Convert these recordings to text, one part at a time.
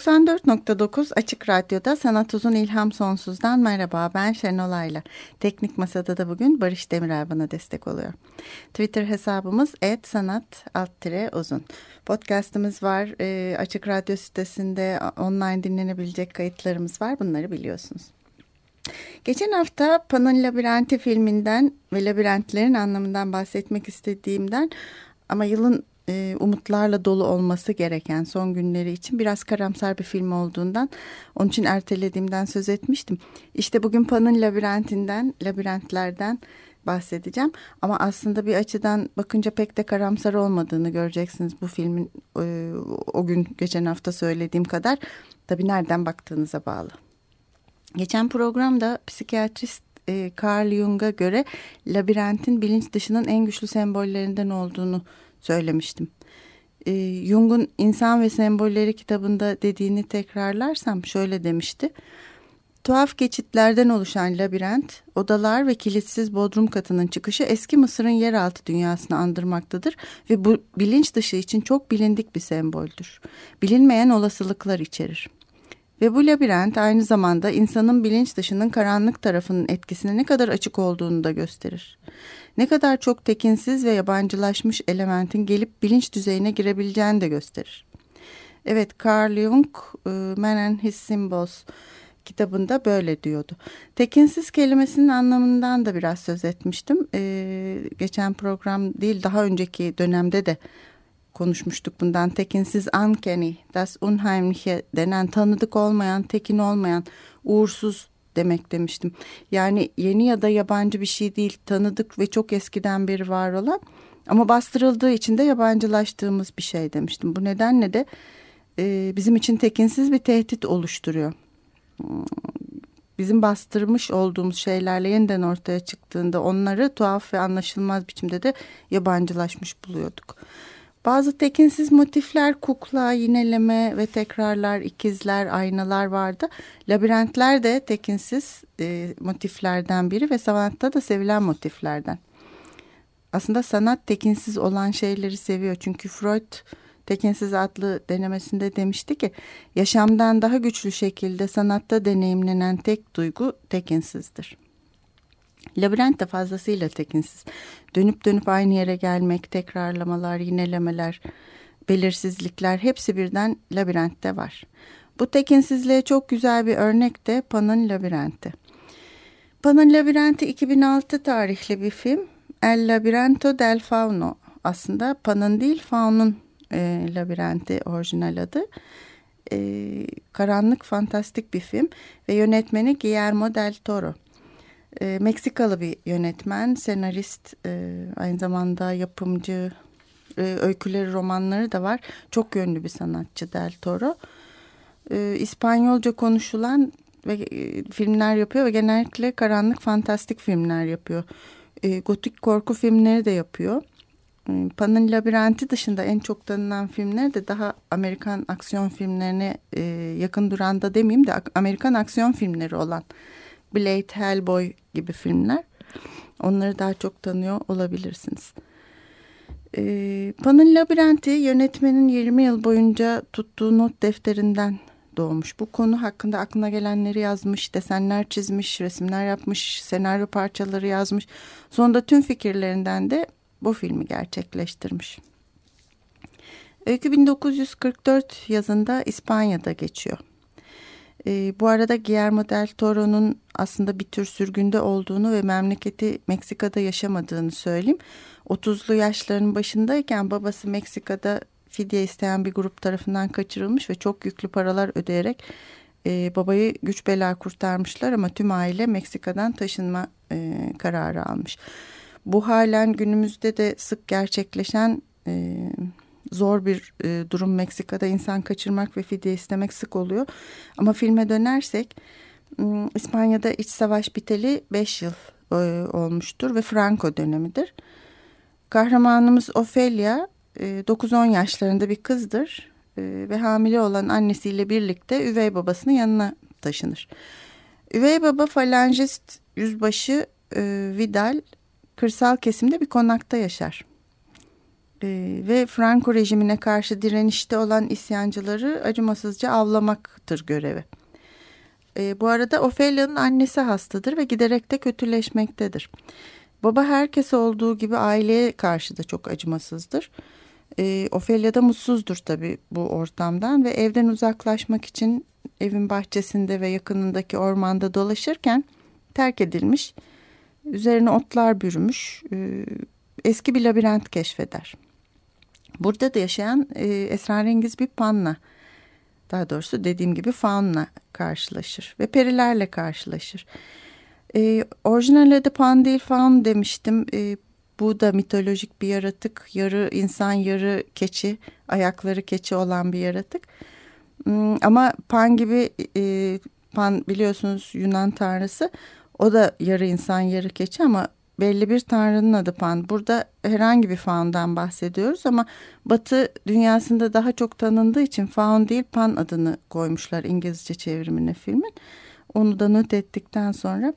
94.9 Açık Radyo'da Sanat Uzun İlham Sonsuz'dan merhaba ben Şenol Ayla. Teknik Masada da bugün Barış Demirer bana destek oluyor. Twitter hesabımız sanat uzun. Podcastımız var. E, Açık Radyo sitesinde online dinlenebilecek kayıtlarımız var. Bunları biliyorsunuz. Geçen hafta Pan'ın Labirenti filminden ve labirentlerin anlamından bahsetmek istediğimden ama yılın e, umutlarla dolu olması gereken son günleri için biraz karamsar bir film olduğundan onun için ertelediğimden söz etmiştim. İşte bugün Pan'ın labirentinden, labirentlerden bahsedeceğim. Ama aslında bir açıdan bakınca pek de karamsar olmadığını göreceksiniz bu filmin e, o gün geçen hafta söylediğim kadar. Tabii nereden baktığınıza bağlı. Geçen programda psikiyatrist e, Carl Jung'a göre labirentin bilinç dışının en güçlü sembollerinden olduğunu söylemiştim. E, Jung'un İnsan ve Sembolleri kitabında dediğini tekrarlarsam şöyle demişti. Tuhaf geçitlerden oluşan labirent, odalar ve kilitsiz bodrum katının çıkışı eski Mısır'ın yeraltı dünyasını andırmaktadır ve bu bilinç dışı için çok bilindik bir semboldür. Bilinmeyen olasılıklar içerir. Ve bu labirent aynı zamanda insanın bilinç dışının karanlık tarafının etkisine ne kadar açık olduğunu da gösterir ne kadar çok tekinsiz ve yabancılaşmış elementin gelip bilinç düzeyine girebileceğini de gösterir. Evet Carl Jung e, Man and His Symbols kitabında böyle diyordu. Tekinsiz kelimesinin anlamından da biraz söz etmiştim. Ee, geçen program değil daha önceki dönemde de konuşmuştuk bundan. Tekinsiz uncanny, das unheimliche denen tanıdık olmayan, tekin olmayan, uğursuz demek demiştim. Yani yeni ya da yabancı bir şey değil tanıdık ve çok eskiden beri var olan ama bastırıldığı için de yabancılaştığımız bir şey demiştim. Bu nedenle de e, bizim için tekinsiz bir tehdit oluşturuyor. Bizim bastırmış olduğumuz şeylerle yeniden ortaya çıktığında onları tuhaf ve anlaşılmaz biçimde de yabancılaşmış buluyorduk. Bazı tekinsiz motifler, kukla, yineleme ve tekrarlar, ikizler, aynalar vardı. Labirentler de tekinsiz e, motiflerden biri ve sanatta da sevilen motiflerden. Aslında sanat tekinsiz olan şeyleri seviyor. Çünkü Freud Tekinsiz adlı denemesinde demişti ki yaşamdan daha güçlü şekilde sanatta deneyimlenen tek duygu tekinsizdir. Labirent de fazlasıyla tekinsiz. Dönüp dönüp aynı yere gelmek, tekrarlamalar, yinelemeler, belirsizlikler hepsi birden labirentte var. Bu tekinsizliğe çok güzel bir örnek de Pan'ın Labirenti. Pan'ın Labirenti 2006 tarihli bir film. El Labirinto del Fauno. Aslında Pan'ın değil Faun'un e, labirenti orijinal adı. E, karanlık fantastik bir film ve yönetmeni Guillermo del Toro. E, Meksikalı bir yönetmen, senarist, e, aynı zamanda yapımcı, e, öyküleri, romanları da var. Çok yönlü bir sanatçı Del Toro. E, İspanyolca konuşulan ve e, filmler yapıyor ve genellikle karanlık fantastik filmler yapıyor. E, gotik korku filmleri de yapıyor. E, Pan'ın Labirenti dışında en çok tanınan filmler de daha Amerikan aksiyon filmlerine e, yakın duran da demeyeyim de Amerikan aksiyon filmleri olan Blade, Hellboy gibi filmler. Onları daha çok tanıyor olabilirsiniz. Ee, Pan'ın Labirenti yönetmenin 20 yıl boyunca tuttuğu not defterinden doğmuş. Bu konu hakkında aklına gelenleri yazmış, desenler çizmiş, resimler yapmış, senaryo parçaları yazmış. Sonunda tüm fikirlerinden de bu filmi gerçekleştirmiş. Öykü 1944 yazında İspanya'da geçiyor. E, bu arada Guillermo del Toro'nun aslında bir tür sürgünde olduğunu ve memleketi Meksika'da yaşamadığını söyleyeyim. 30'lu yaşlarının başındayken babası Meksika'da fidye isteyen bir grup tarafından kaçırılmış ve çok yüklü paralar ödeyerek e, babayı güç bela kurtarmışlar ama tüm aile Meksika'dan taşınma e, kararı almış. Bu halen günümüzde de sık gerçekleşen e, zor bir e, durum Meksika'da insan kaçırmak ve fidye istemek sık oluyor. Ama filme dönersek İspanya'da iç savaş biteli 5 yıl e, olmuştur ve Franco dönemidir. Kahramanımız Ofelia 9-10 e, yaşlarında bir kızdır e, ve hamile olan annesiyle birlikte üvey babasının yanına taşınır. Üvey baba falangist yüzbaşı Vidal kırsal kesimde bir konakta yaşar. Ve Franco rejimine karşı direnişte olan isyancıları acımasızca avlamaktır görevi. E, bu arada Ophelia'nın annesi hastadır ve giderek de kötüleşmektedir. Baba herkes olduğu gibi aileye karşı da çok acımasızdır. E, Ophelia da mutsuzdur tabii bu ortamdan ve evden uzaklaşmak için evin bahçesinde ve yakınındaki ormanda dolaşırken terk edilmiş, üzerine otlar bürümüş e, eski bir labirent keşfeder. Burada da yaşayan e, esrarengiz bir panna daha doğrusu dediğim gibi faunla karşılaşır ve perilerle karşılaşır. E, orijinal adı pan değil faun demiştim. E, bu da mitolojik bir yaratık. Yarı insan yarı keçi ayakları keçi olan bir yaratık. Hmm, ama pan gibi e, pan biliyorsunuz Yunan tanrısı o da yarı insan yarı keçi ama belli bir tanrının adı Pan. Burada herhangi bir faundan bahsediyoruz ama Batı dünyasında daha çok tanındığı için faun değil Pan adını koymuşlar İngilizce çevrimine filmin. Onu da not ettikten sonra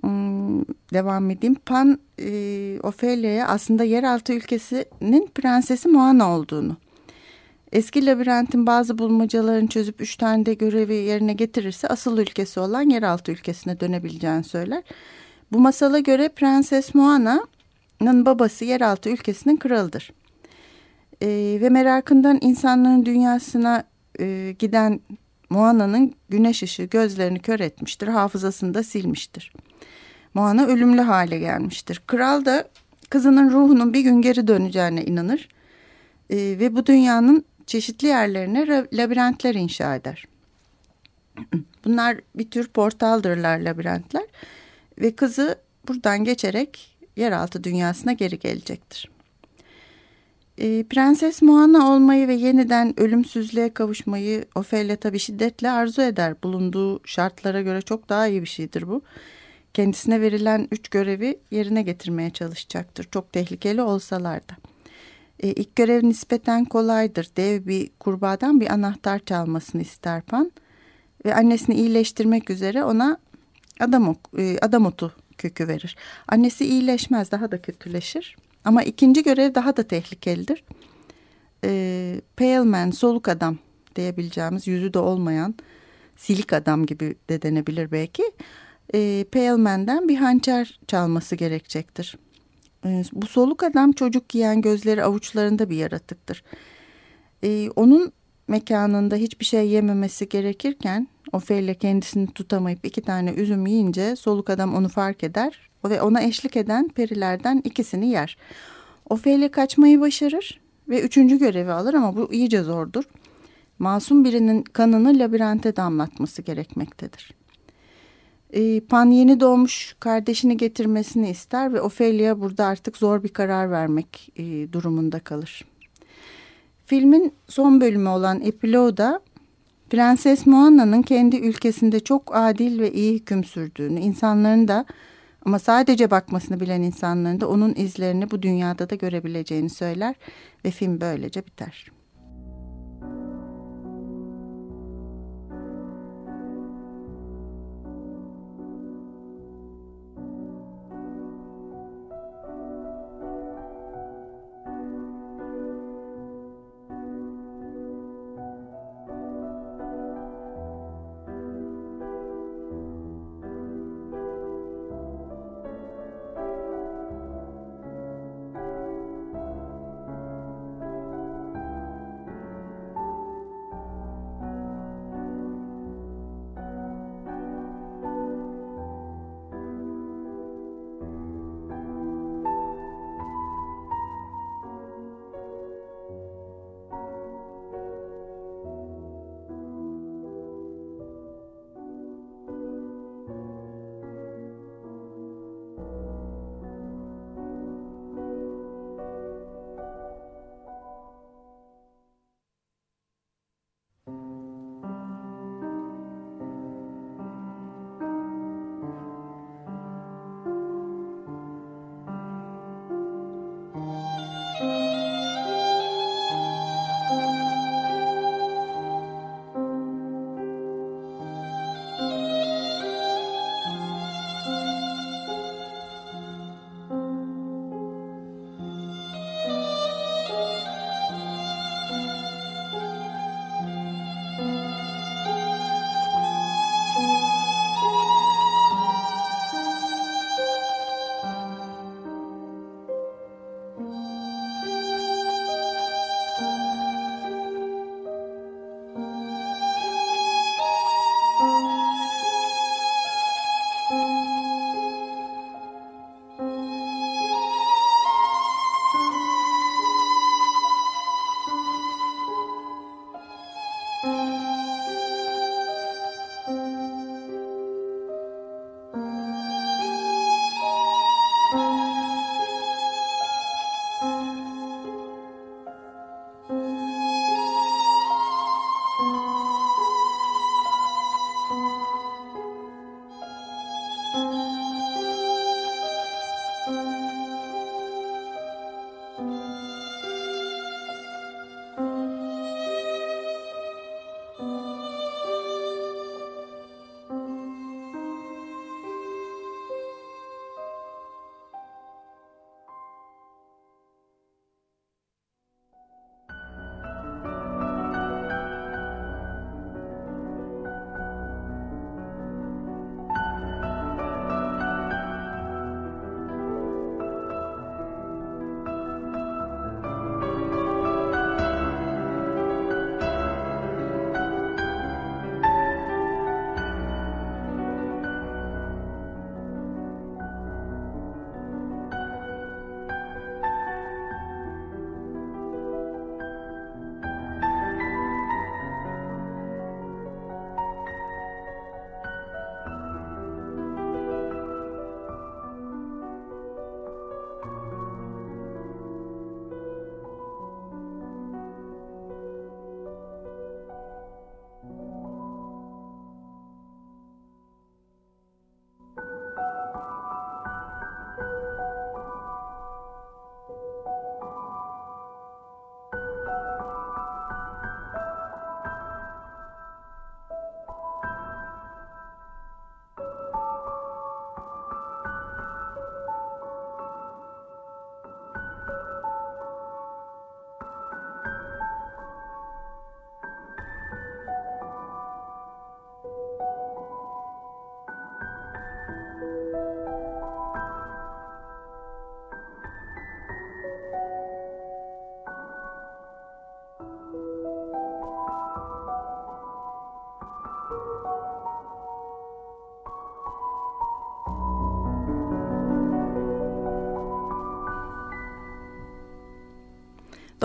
hmm, devam edeyim. Pan e, Ophelia'ya aslında yeraltı ülkesinin prensesi Moana olduğunu Eski labirentin bazı bulmacalarını çözüp üç tane de görevi yerine getirirse asıl ülkesi olan yeraltı ülkesine dönebileceğini söyler. Bu masala göre Prenses Moana'nın babası yeraltı ülkesinin kralıdır. E, ve merakından insanların dünyasına e, giden Moana'nın güneş ışığı gözlerini kör etmiştir, hafızasını da silmiştir. Moana ölümlü hale gelmiştir. Kral da kızının ruhunun bir gün geri döneceğine inanır e, ve bu dünyanın çeşitli yerlerine labirentler inşa eder. Bunlar bir tür portaldırlar labirentler ve kızı buradan geçerek yeraltı dünyasına geri gelecektir. E, Prenses Moana olmayı ve yeniden ölümsüzlüğe kavuşmayı Ophelia tabii şiddetle arzu eder. Bulunduğu şartlara göre çok daha iyi bir şeydir bu. Kendisine verilen üç görevi yerine getirmeye çalışacaktır. Çok tehlikeli olsalar da. E, ilk görev nispeten kolaydır. Dev bir kurbağadan bir anahtar çalmasını ister Pan. Ve annesini iyileştirmek üzere ona adam, e, adam otu kökü verir. Annesi iyileşmez daha da kötüleşir. Ama ikinci görev daha da tehlikelidir. E, pale man, soluk adam diyebileceğimiz yüzü de olmayan silik adam gibi de denebilir belki. E, pale man'den bir hançer çalması gerekecektir. E, bu soluk adam çocuk giyen gözleri avuçlarında bir yaratıktır. E, onun mekanında hiçbir şey yememesi gerekirken Ofelia kendisini tutamayıp iki tane üzüm yiyince soluk adam onu fark eder ve ona eşlik eden perilerden ikisini yer. Ofelia kaçmayı başarır ve üçüncü görevi alır ama bu iyice zordur. Masum birinin kanını labirente damlatması gerekmektedir. Ee, Pan yeni doğmuş kardeşini getirmesini ister ve Ofelia burada artık zor bir karar vermek e, durumunda kalır. Filmin son bölümü olan epiloda Prenses Moana'nın kendi ülkesinde çok adil ve iyi hüküm sürdüğünü, insanların da ama sadece bakmasını bilen insanların da onun izlerini bu dünyada da görebileceğini söyler ve film böylece biter.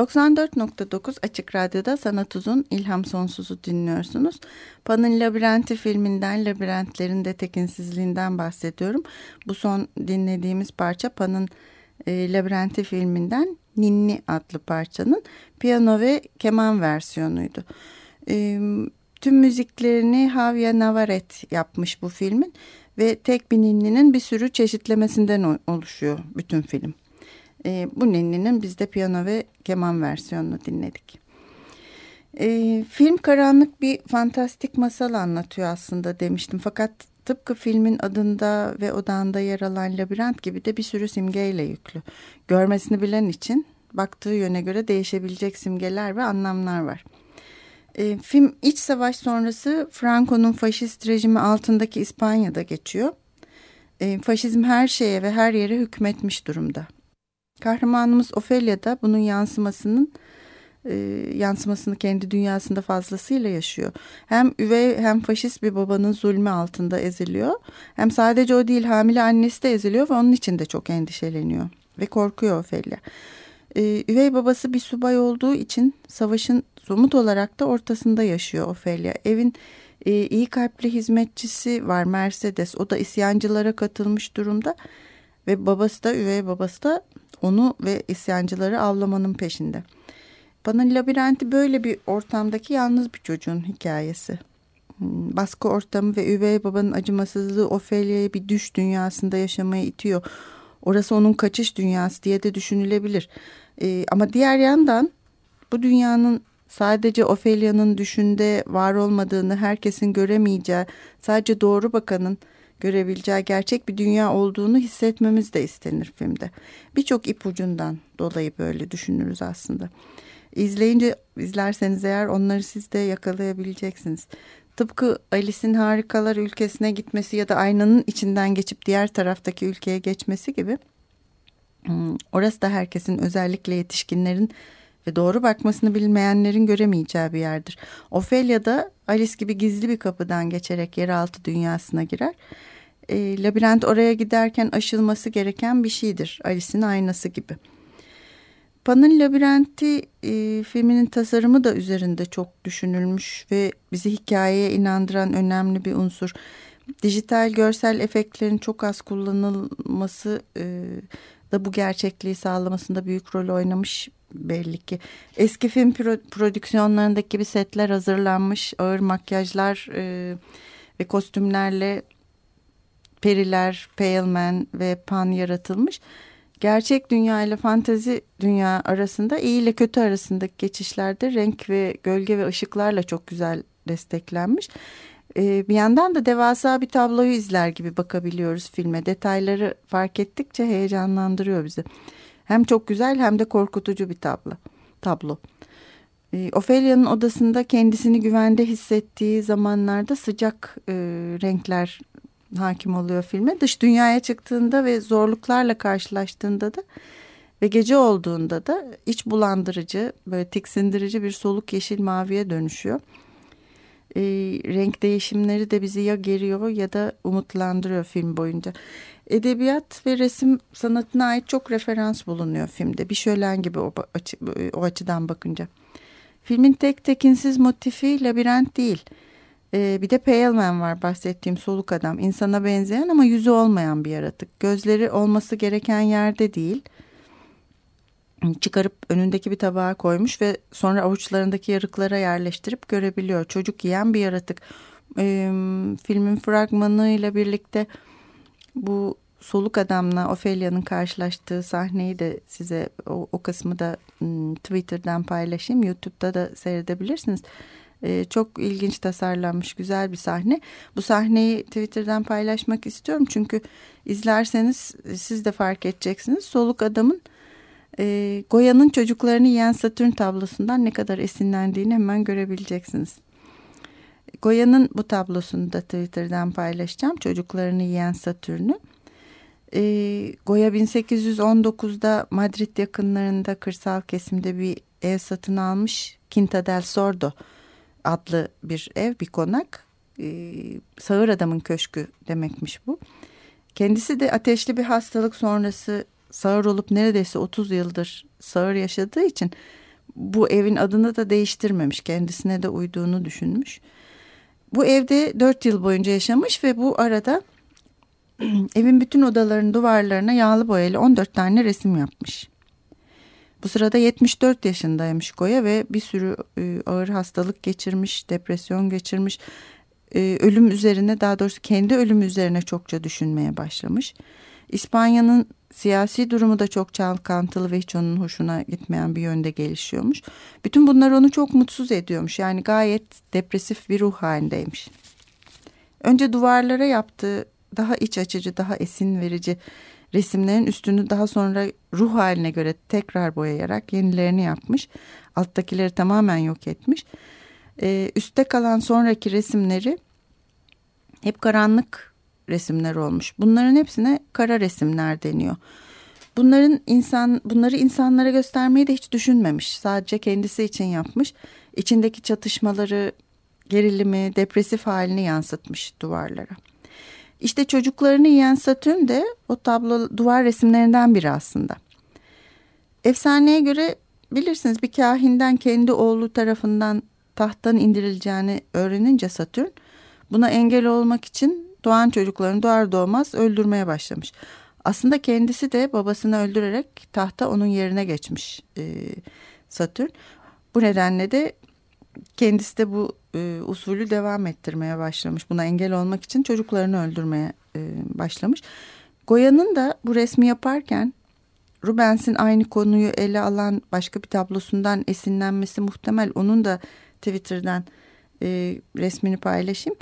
94.9 Açık Radyo'da Sanat Uzun İlham Sonsuz'u dinliyorsunuz. Pan'ın Labirenti filminden Labirentlerin de tekinsizliğinden bahsediyorum. Bu son dinlediğimiz parça Pan'ın e, Labirenti filminden Ninni adlı parçanın piyano ve keman versiyonuydu. E, tüm müziklerini Javier Navaret yapmış bu filmin ve tek bir ninninin bir sürü çeşitlemesinden oluşuyor bütün film. E, bu ninninin biz de piyano ve keman versiyonunu dinledik. E, film karanlık bir fantastik masal anlatıyor aslında demiştim. Fakat tıpkı filmin adında ve odağında yer alan labirent gibi de bir sürü simgeyle yüklü. Görmesini bilen için baktığı yöne göre değişebilecek simgeler ve anlamlar var. E, film iç savaş sonrası Franco'nun faşist rejimi altındaki İspanya'da geçiyor. E, faşizm her şeye ve her yere hükmetmiş durumda. Kahramanımız Ophelia da bunun yansımasının e, yansımasını kendi dünyasında fazlasıyla yaşıyor. Hem üvey hem faşist bir babanın zulmü altında eziliyor. Hem sadece o değil hamile annesi de eziliyor ve onun için de çok endişeleniyor. Ve korkuyor Ophelia. E, üvey babası bir subay olduğu için savaşın somut olarak da ortasında yaşıyor Ophelia. Evin e, iyi kalpli hizmetçisi var Mercedes. O da isyancılara katılmış durumda. Ve babası da üvey babası da onu ve isyancıları avlamanın peşinde. Bana labirenti böyle bir ortamdaki yalnız bir çocuğun hikayesi. Hmm, baskı ortamı ve üvey babanın acımasızlığı Ophelia'yı bir düş dünyasında yaşamaya itiyor. Orası onun kaçış dünyası diye de düşünülebilir. Ee, ama diğer yandan bu dünyanın sadece Ophelia'nın düşünde var olmadığını herkesin göremeyeceği, sadece doğru bakanın görebileceği gerçek bir dünya olduğunu hissetmemiz de istenir filmde. Birçok ipucundan dolayı böyle düşünürüz aslında. İzleyince izlerseniz eğer onları siz de yakalayabileceksiniz. Tıpkı Alice'in harikalar ülkesine gitmesi ya da aynanın içinden geçip diğer taraftaki ülkeye geçmesi gibi. Hmm, orası da herkesin özellikle yetişkinlerin ve doğru bakmasını bilmeyenlerin göremeyeceği bir yerdir. Ophelia da Alice gibi gizli bir kapıdan geçerek yeraltı dünyasına girer e, labirent oraya giderken aşılması gereken bir şeydir. Alice'in aynası gibi. Pan'ın labirenti e, filminin tasarımı da üzerinde çok düşünülmüş ve bizi hikayeye inandıran önemli bir unsur. Dijital görsel efektlerin çok az kullanılması e, da bu gerçekliği sağlamasında büyük rol oynamış belli ki. Eski film pro prodüksiyonlarındaki gibi setler hazırlanmış, ağır makyajlar e, ve kostümlerle periler, Pale Man ve Pan yaratılmış. Gerçek dünya ile fantezi dünya arasında iyi ile kötü arasındaki geçişlerde renk ve gölge ve ışıklarla çok güzel desteklenmiş. Ee, bir yandan da devasa bir tabloyu izler gibi bakabiliyoruz filme. Detayları fark ettikçe heyecanlandırıyor bizi. Hem çok güzel hem de korkutucu bir tablo. tablo. Ee, Ophelia'nın odasında kendisini güvende hissettiği zamanlarda sıcak e, renkler hakim oluyor filme. Dış dünyaya çıktığında ve zorluklarla karşılaştığında da ve gece olduğunda da iç bulandırıcı, böyle tiksindirici bir soluk yeşil maviye dönüşüyor. E, renk değişimleri de bizi ya geriyor ya da umutlandırıyor film boyunca. Edebiyat ve resim sanatına ait çok referans bulunuyor filmde. Bir şölen gibi o, açı, o açıdan bakınca. Filmin tek tekinsiz motifi labirent değil ee, bir de Pale Man var bahsettiğim soluk adam. İnsana benzeyen ama yüzü olmayan bir yaratık. Gözleri olması gereken yerde değil. Çıkarıp önündeki bir tabağa koymuş ve sonra avuçlarındaki yarıklara yerleştirip görebiliyor. Çocuk yiyen bir yaratık. Ee, filmin fragmanıyla birlikte bu soluk adamla Ophelia'nın karşılaştığı sahneyi de size o, o kısmı da Twitter'dan paylaşayım. YouTube'da da seyredebilirsiniz. E, çok ilginç tasarlanmış güzel bir sahne. Bu sahneyi Twitter'dan paylaşmak istiyorum çünkü izlerseniz siz de fark edeceksiniz. Soluk adamın e, Goya'nın çocuklarını yiyen Satürn tablosundan ne kadar esinlendiğini hemen görebileceksiniz. Goya'nın bu tablosunu da Twitter'dan paylaşacağım. Çocuklarını yiyen Satürn'ü. E, Goya 1819'da Madrid yakınlarında kırsal kesimde bir ev satın almış. Quinta del Sordo adlı bir ev, bir konak. Ee, sağır adamın köşkü demekmiş bu. Kendisi de ateşli bir hastalık sonrası sağır olup neredeyse 30 yıldır sağır yaşadığı için Bu evin adını da değiştirmemiş. Kendisine de uyduğunu düşünmüş. Bu evde dört yıl boyunca yaşamış ve bu arada evin bütün odaların duvarlarına yağlı boyayla 14 tane resim yapmış. Bu sırada 74 yaşındaymış Goya ve bir sürü e, ağır hastalık geçirmiş, depresyon geçirmiş. E, ölüm üzerine daha doğrusu kendi ölümü üzerine çokça düşünmeye başlamış. İspanya'nın siyasi durumu da çok çalkantılı ve hiç onun hoşuna gitmeyen bir yönde gelişiyormuş. Bütün bunlar onu çok mutsuz ediyormuş. Yani gayet depresif bir ruh halindeymiş. Önce duvarlara yaptığı daha iç açıcı, daha esin verici resimlerin üstünü daha sonra ruh haline göre tekrar boyayarak yenilerini yapmış. Alttakileri tamamen yok etmiş. Ee, üstte kalan sonraki resimleri hep karanlık resimler olmuş. Bunların hepsine kara resimler deniyor. Bunların insan bunları insanlara göstermeyi de hiç düşünmemiş. Sadece kendisi için yapmış. İçindeki çatışmaları, gerilimi, depresif halini yansıtmış duvarlara. İşte çocuklarını yiyen Satürn de o tablo duvar resimlerinden biri aslında. Efsaneye göre bilirsiniz bir kahinden kendi oğlu tarafından tahttan indirileceğini öğrenince Satürn buna engel olmak için doğan çocuklarını doğar doğmaz öldürmeye başlamış. Aslında kendisi de babasını öldürerek tahta onun yerine geçmiş e, Satürn. Bu nedenle de kendisi de bu e, usulü devam ettirmeye başlamış. Buna engel olmak için çocuklarını öldürmeye e, başlamış. Goya'nın da bu resmi yaparken Rubens'in aynı konuyu ele alan başka bir tablosundan esinlenmesi muhtemel. Onun da Twitter'dan e, resmini paylaşayım.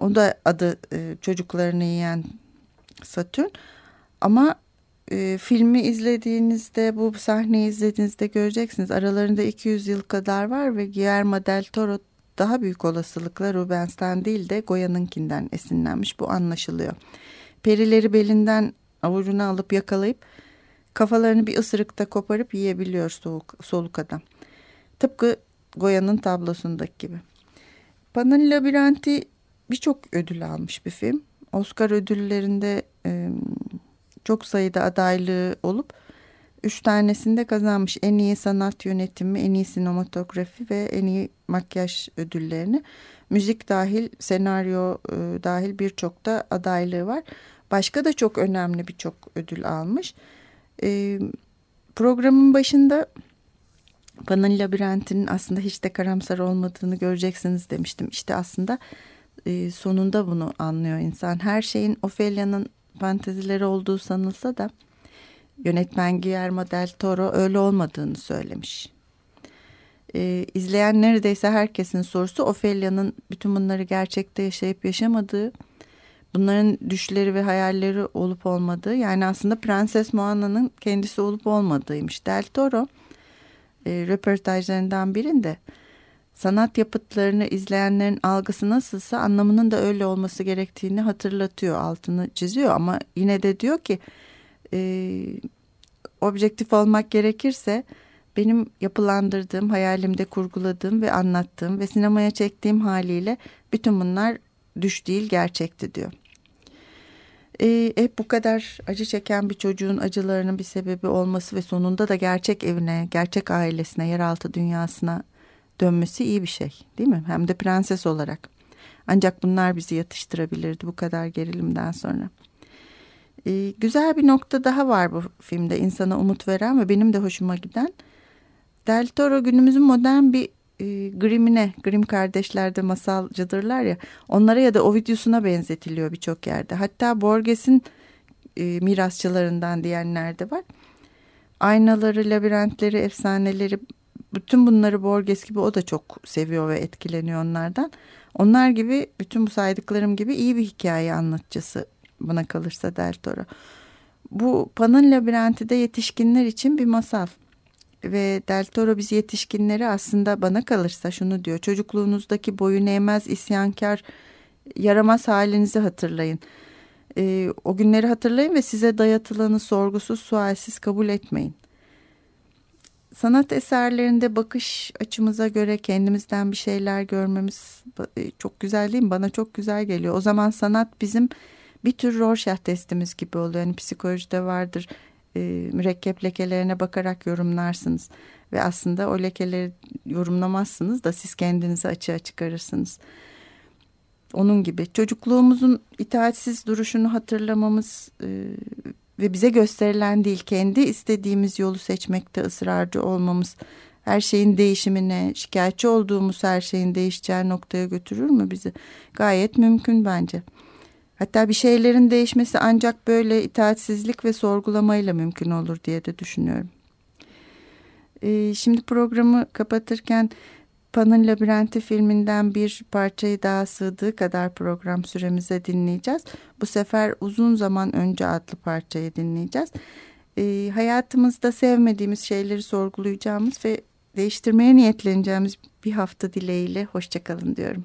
O da adı e, çocuklarını yiyen Satürn. Ama e, filmi izlediğinizde bu sahneyi izlediğinizde göreceksiniz. Aralarında 200 yıl kadar var ve Guillermo del Toro daha büyük olasılıkla Rubens'ten değil de Goya'nınkinden esinlenmiş. Bu anlaşılıyor. Perileri belinden avucuna alıp yakalayıp kafalarını bir ısırıkta koparıp yiyebiliyor soğuk, soluk adam. Tıpkı Goya'nın tablosundaki gibi. Pan'ın Labirenti birçok ödül almış bir film. Oscar ödüllerinde e, çok sayıda adaylığı olup üç tanesinde kazanmış. En iyi sanat yönetimi, en iyi sinematografi ve en iyi makyaj ödüllerini. Müzik dahil, senaryo e, dahil birçok da adaylığı var. Başka da çok önemli birçok ödül almış. E, programın başında Pan'ın labirentinin aslında hiç de karamsar olmadığını göreceksiniz demiştim. İşte aslında e, sonunda bunu anlıyor insan. Her şeyin Ophelia'nın fantezileri olduğu sanılsa da yönetmen Guillermo del Toro öyle olmadığını söylemiş. Ee, izleyen neredeyse herkesin sorusu Ophelia'nın bütün bunları gerçekte yaşayıp yaşamadığı, bunların düşleri ve hayalleri olup olmadığı, yani aslında Prenses Moana'nın kendisi olup olmadığıymış. Del Toro e, röportajlarından birinde sanat yapıtlarını izleyenlerin algısı nasılsa anlamının da öyle olması gerektiğini hatırlatıyor, altını çiziyor ama yine de diyor ki e, objektif olmak gerekirse benim yapılandırdığım, hayalimde kurguladığım ve anlattığım ve sinemaya çektiğim haliyle bütün bunlar düş değil gerçekti diyor. Ee, hep bu kadar acı çeken bir çocuğun acılarının bir sebebi olması ve sonunda da gerçek evine, gerçek ailesine, yeraltı dünyasına dönmesi iyi bir şey değil mi? Hem de prenses olarak. Ancak bunlar bizi yatıştırabilirdi bu kadar gerilimden sonra. Ee, güzel bir nokta daha var bu filmde insana umut veren ve benim de hoşuma giden. Del Toro günümüzün modern bir e, Grimm'ine, Grimm kardeşlerde masalcıdırlar ya, onlara ya da Ovidius'una benzetiliyor birçok yerde. Hatta Borges'in e, mirasçılarından diyenler de var. Aynaları, labirentleri, efsaneleri, bütün bunları Borges gibi o da çok seviyor ve etkileniyor onlardan. Onlar gibi, bütün bu saydıklarım gibi iyi bir hikaye anlatıcısı bana kalırsa Del Toro. Bu Pan'ın labirenti de yetişkinler için bir masal. Ve Del Toro biz yetişkinleri aslında bana kalırsa şunu diyor. Çocukluğunuzdaki boyun eğmez, isyankar, yaramaz halinizi hatırlayın. Ee, o günleri hatırlayın ve size dayatılanı sorgusuz, sualsiz kabul etmeyin. Sanat eserlerinde bakış açımıza göre kendimizden bir şeyler görmemiz e, çok güzel değil mi? Bana çok güzel geliyor. O zaman sanat bizim bir tür Rorschach testimiz gibi oluyor. Yani psikolojide vardır. E, mürekkep lekelerine bakarak yorumlarsınız. Ve aslında o lekeleri yorumlamazsınız da siz kendinizi açığa çıkarırsınız. Onun gibi çocukluğumuzun itaatsiz duruşunu hatırlamamız e, ve bize gösterilen değil kendi istediğimiz yolu seçmekte ısrarcı olmamız her şeyin değişimine, şikayetçi olduğumuz her şeyin değişeceği noktaya götürür mü bizi? Gayet mümkün bence. Hatta bir şeylerin değişmesi ancak böyle itaatsizlik ve sorgulamayla mümkün olur diye de düşünüyorum. Ee, şimdi programı kapatırken Pan'ın Labirenti filminden bir parçayı daha sığdığı kadar program süremize dinleyeceğiz. Bu sefer uzun zaman önce adlı parçayı dinleyeceğiz. Ee, hayatımızda sevmediğimiz şeyleri sorgulayacağımız ve değiştirmeye niyetleneceğimiz bir hafta dileğiyle hoşçakalın diyorum.